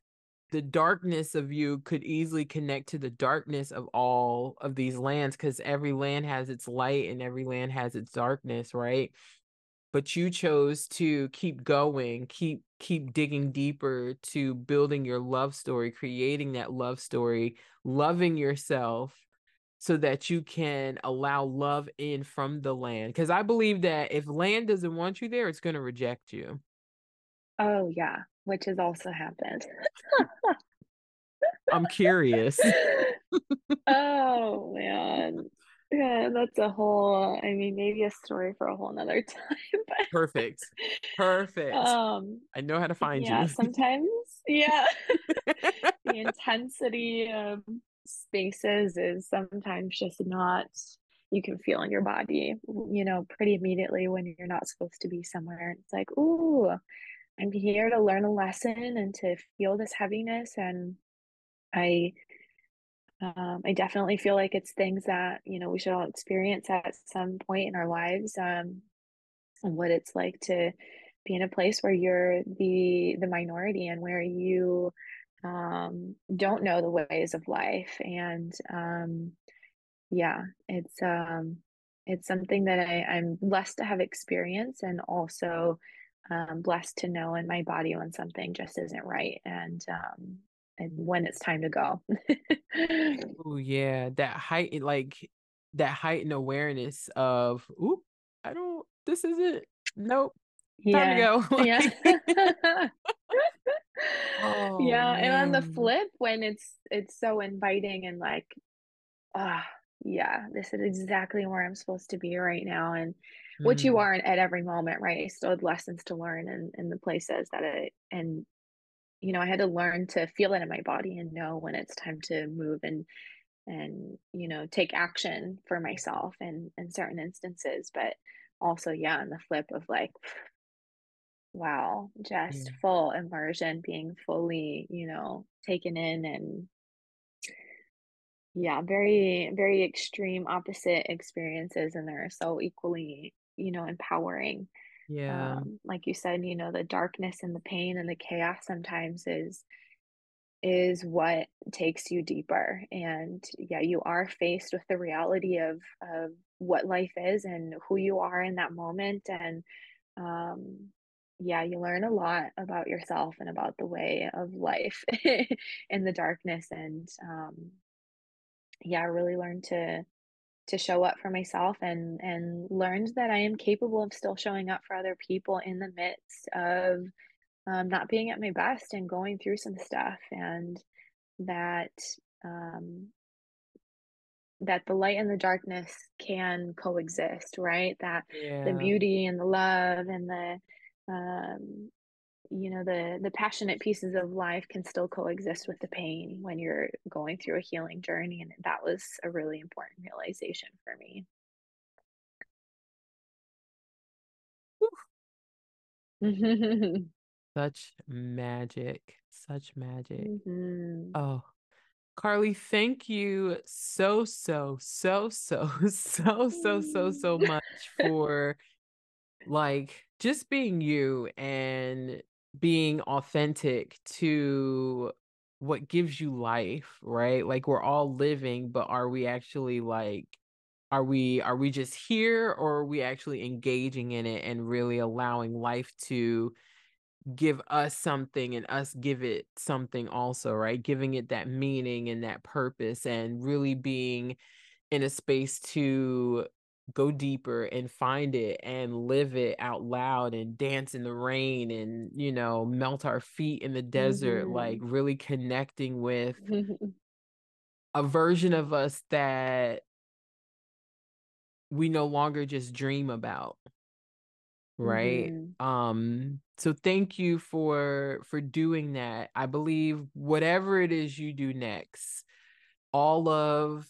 Speaker 1: the darkness of you could easily connect to the darkness of all of these lands because every land has its light and every land has its darkness, right? But you chose to keep going, keep keep digging deeper to building your love story, creating that love story, loving yourself, so that you can allow love in from the land. Because I believe that if land doesn't want you there, it's going to reject you.
Speaker 2: Oh, yeah, which has also happened.
Speaker 1: I'm curious.
Speaker 2: oh, man. Yeah, that's a whole, I mean, maybe a story for a whole nother time.
Speaker 1: But Perfect. Perfect. Um, I know how to find
Speaker 2: yeah,
Speaker 1: you.
Speaker 2: sometimes, yeah. the intensity of spaces is sometimes just not you can feel in your body you know pretty immediately when you're not supposed to be somewhere. It's like ooh i'm here to learn a lesson and to feel this heaviness and i um, i definitely feel like it's things that you know we should all experience at some point in our lives um, and what it's like to be in a place where you're the the minority and where you um, don't know the ways of life and um, yeah it's um, it's something that I, i'm blessed to have experience and also um, blessed to know in my body when something just isn't right and um, and when it's time to go
Speaker 1: oh yeah that height like that heightened awareness of oop i don't this isn't nope. Time
Speaker 2: Yeah.
Speaker 1: to go.
Speaker 2: Yeah.
Speaker 1: oh
Speaker 2: Yeah, and on the flip, when it's it's so inviting and like, ah, yeah, this is exactly where I'm supposed to be right now, and which you
Speaker 1: Mm,
Speaker 2: are at every moment, right? I still had lessons to learn in in the places that I and you know, I had to learn to feel it in my body and know when it's time to move and and you know take action for myself and in certain instances but also yeah on the flip of like wow
Speaker 1: yeah.
Speaker 2: just full immersion being fully you know taken in and yeah very very extreme opposite experiences and they're so equally you know empowering
Speaker 1: Yeah.
Speaker 2: um like you said you know the darkness and the pain and the chaos sometimes is is what takes you deeper. And yeah, you are faced with the reality of of what life is and who you are in that moment. And um, yeah, you learn a lot about yourself and about the way of life in the darkness. And um, yeah, I really learned to to show up for myself and and learned that I am capable of still showing up for other people in the midst of um, not being at my best and going through some stuff and that um, that the light and the darkness can coexist, right? That the beauty and the love and the um, you know the the passionate pieces of life can still coexist with the pain when you're going through a healing journey, and that was a really important realization for me.
Speaker 1: Such magic. Such magic.
Speaker 2: hmm
Speaker 1: Oh, Carlie, thank you so, so, so, so, so, so, so, so much for like just being you and being authentic to what gives you life, right? Like we're all living, but are we actually like are we are we just here or are we actually engaging in it and really allowing life to give us something and us give it something also, right? Giving it that meaning and that purpose and really being in a space to go deeper and find it and live it out loud and dance in the rain and you know melt our feet in the desert like
Speaker 2: hmm
Speaker 1: really connecting with a version of us that we no longer just dream about. Right?
Speaker 2: Hmm
Speaker 1: um so thank you for for doing that. I believe whatever it is you do next all of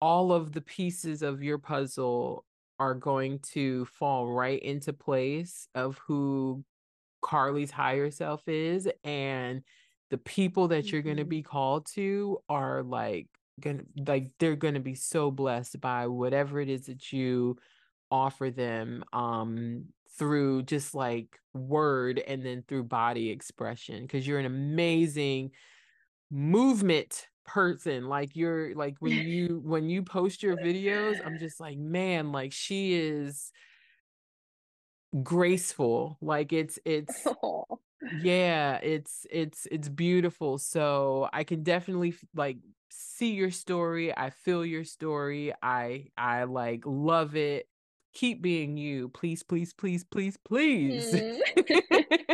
Speaker 1: all of the pieces of your puzzle are going to fall right into place of who Carlie's higher self is and the people that you're going to
Speaker 2: hmm
Speaker 1: be called to are like going to like they're going to be so blessed by whatever it is that you offer them um through just like word and then through body expression because you're an amazing movement person like you're like when you when you post your videos i'm just like man like she is graceful. Like it's it's yeah it's it's it's beautiful so i can definitely like see your story i feel your story i i like love it. Keep being you please please please please please.
Speaker 2: Mm.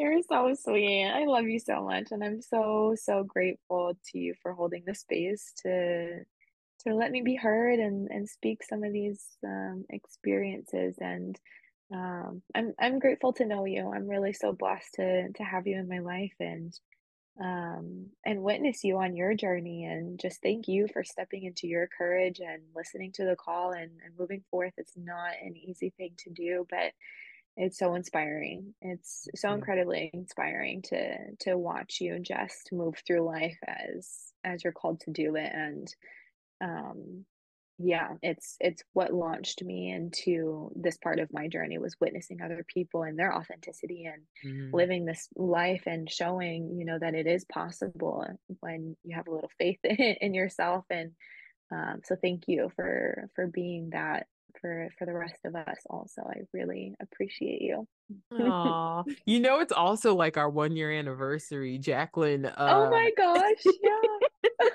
Speaker 2: You're so sweet. I love you so much, and I'm so, so grateful to you for holding the space to to let me be heard and and speak some of these um, experiences. And um, I'm I'm grateful to know you. I'm really so blessed to to have you in my life and um, and witness you on your journey. And just thank you for stepping into your courage and listening to the call and, and moving forth. It's not an easy thing to do, but it's so inspiring. It's so incredibly inspiring to to watch you just move through life as as you're called to do it. And um yeah, it's it's what launched me into this part of my journey was witnessing other people and their authenticity and
Speaker 1: Mhm.
Speaker 2: living this life and showing, you know, that it is possible when you have a little faith in yourself and um, so thank you for for being that for for the rest of us also. I really appreciate you.
Speaker 1: Aw. You know, it's also like our one year anniversary. Jacqueline,
Speaker 2: Oh
Speaker 1: uh,
Speaker 2: my gosh, yeah.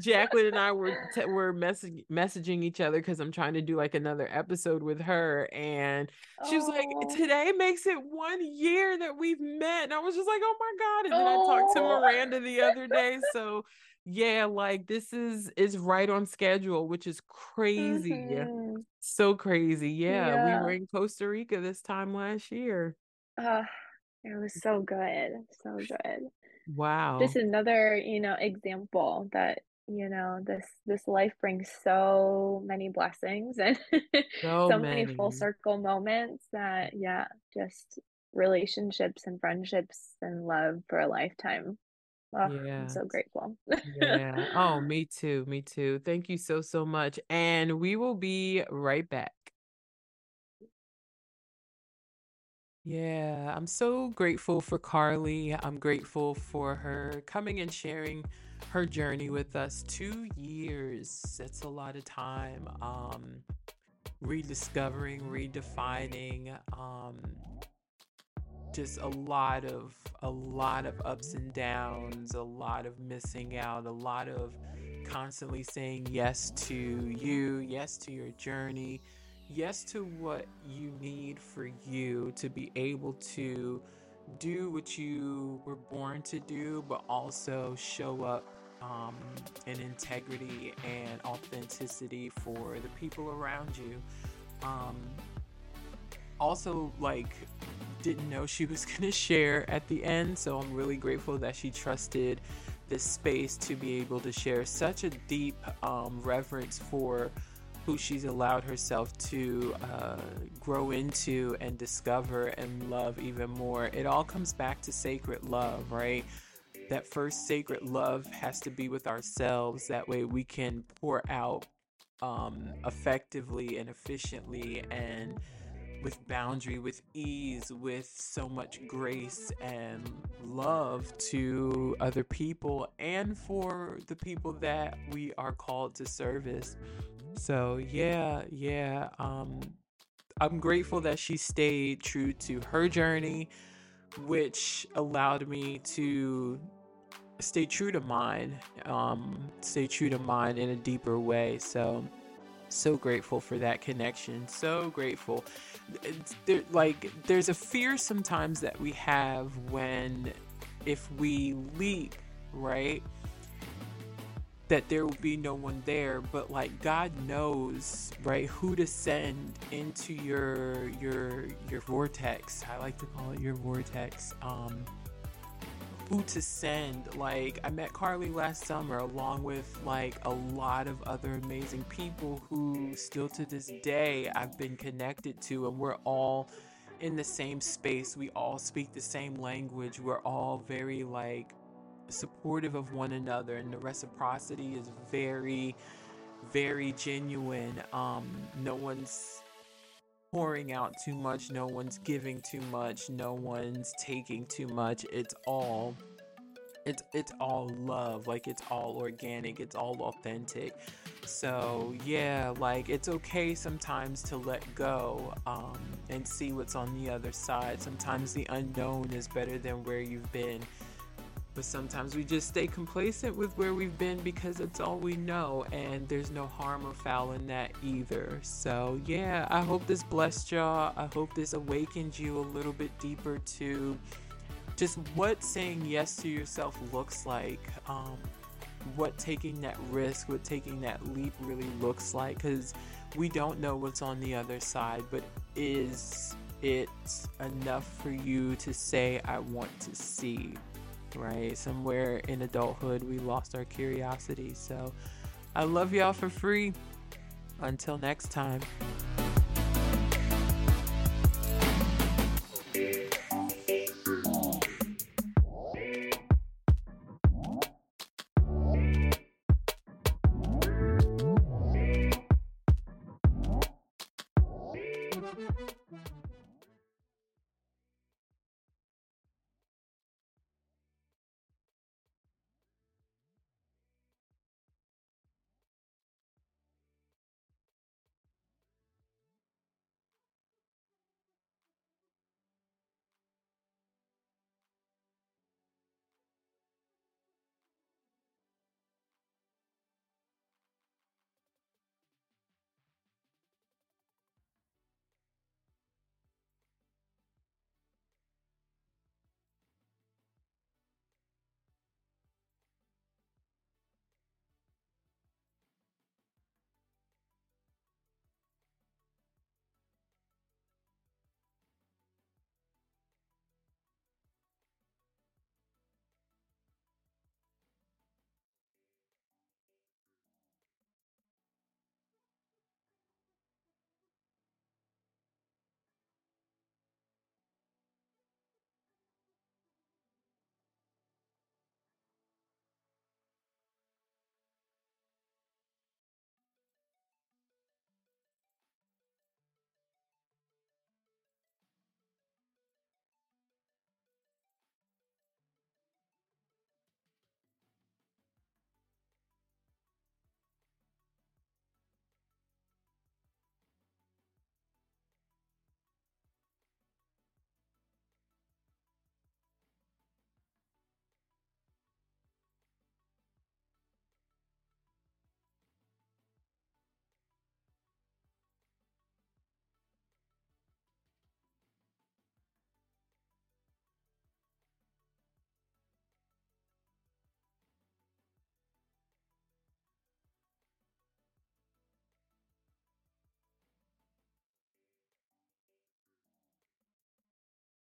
Speaker 1: Jacqueline and I were t- were messaging messaging each other because I'm trying to do like another episode with her, and she was like,
Speaker 2: Oh.
Speaker 1: "Today makes it one year that we've met," and I was just like, "Oh my god!" And then I talked to
Speaker 2: Oh.
Speaker 1: Miranda the other day, so yeah, like this is is right on schedule, which is crazy,
Speaker 2: Mhm.
Speaker 1: so crazy. Yeah, we were in Costa Rica this time last year.
Speaker 2: Ugh, it was so good, so good.
Speaker 1: Wow,
Speaker 2: Just another, you know, example that, you know, this this life brings so many blessings and
Speaker 1: so
Speaker 2: so many full circle moments that, yeah, just relationships and friendships and love for a lifetime. Oh, I'm
Speaker 1: Yeah.
Speaker 2: so grateful.
Speaker 1: Yeah. Oh, me too. Me too. Thank you so, so much. And we will be right back. Yeah, I'm so grateful for Carlie. I'm grateful for her coming and sharing her journey with us. Two years. That's a lot of time. Um, rediscovering, redefining, um, just a lot of a lot of ups and downs, a lot of missing out, a lot of constantly saying yes to you, yes to your journey, yes to what you need for you to be able to do what you were born to do, but also show up um, in integrity and authenticity for the people around you. Um, also, like, didn't know she was going to share at the end, so I'm really grateful that she trusted this space to be able to share such a deep um, reverence for who she's allowed herself to uh, grow into and discover and love even more. It all comes back to sacred love, right? That first sacred love has to be with ourselves. That way we can pour out um, effectively and efficiently and with boundary, with ease, with so much grace and love to other people and for the people that we are called to service. So, yeah, yeah. Um, I'm grateful that she stayed true to her journey, which allowed me to stay true to mine, um, stay true to mine in a deeper way. So, so grateful for that connection so grateful. There, like there's a fear sometimes that we have when if we leap right that there will be no one there but like god knows right who to send into your your your vortex. I like to call it your vortex um who to send. Like, I met Carlie last summer along with like a lot of other amazing people who still to this day I've been connected to, and we're all in the same space. We all speak the same language. We're all very like supportive of one another, and the reciprocity is very, very genuine. Um, no one's pouring out too much, no one's giving too much, no one's taking too much. It's all it's it's all love, like it's all organic, it's all authentic. So, yeah, like it's okay sometimes to let go um and see what's on the other side. Sometimes the unknown is better than where you've been. But sometimes we just stay complacent with where we've been because it's all we know, and there's no harm or foul in that either. So, yeah, I hope this blessed y'all. I hope this awakened you a little bit deeper to just what saying yes to yourself looks like. Um, what taking that risk, what taking that leap really looks like, because we don't know what's on the other side, but is it enough for you to say, I want to see? Right? Somewhere in adulthood, we lost our curiosity. So I love y'all for free. Until next time.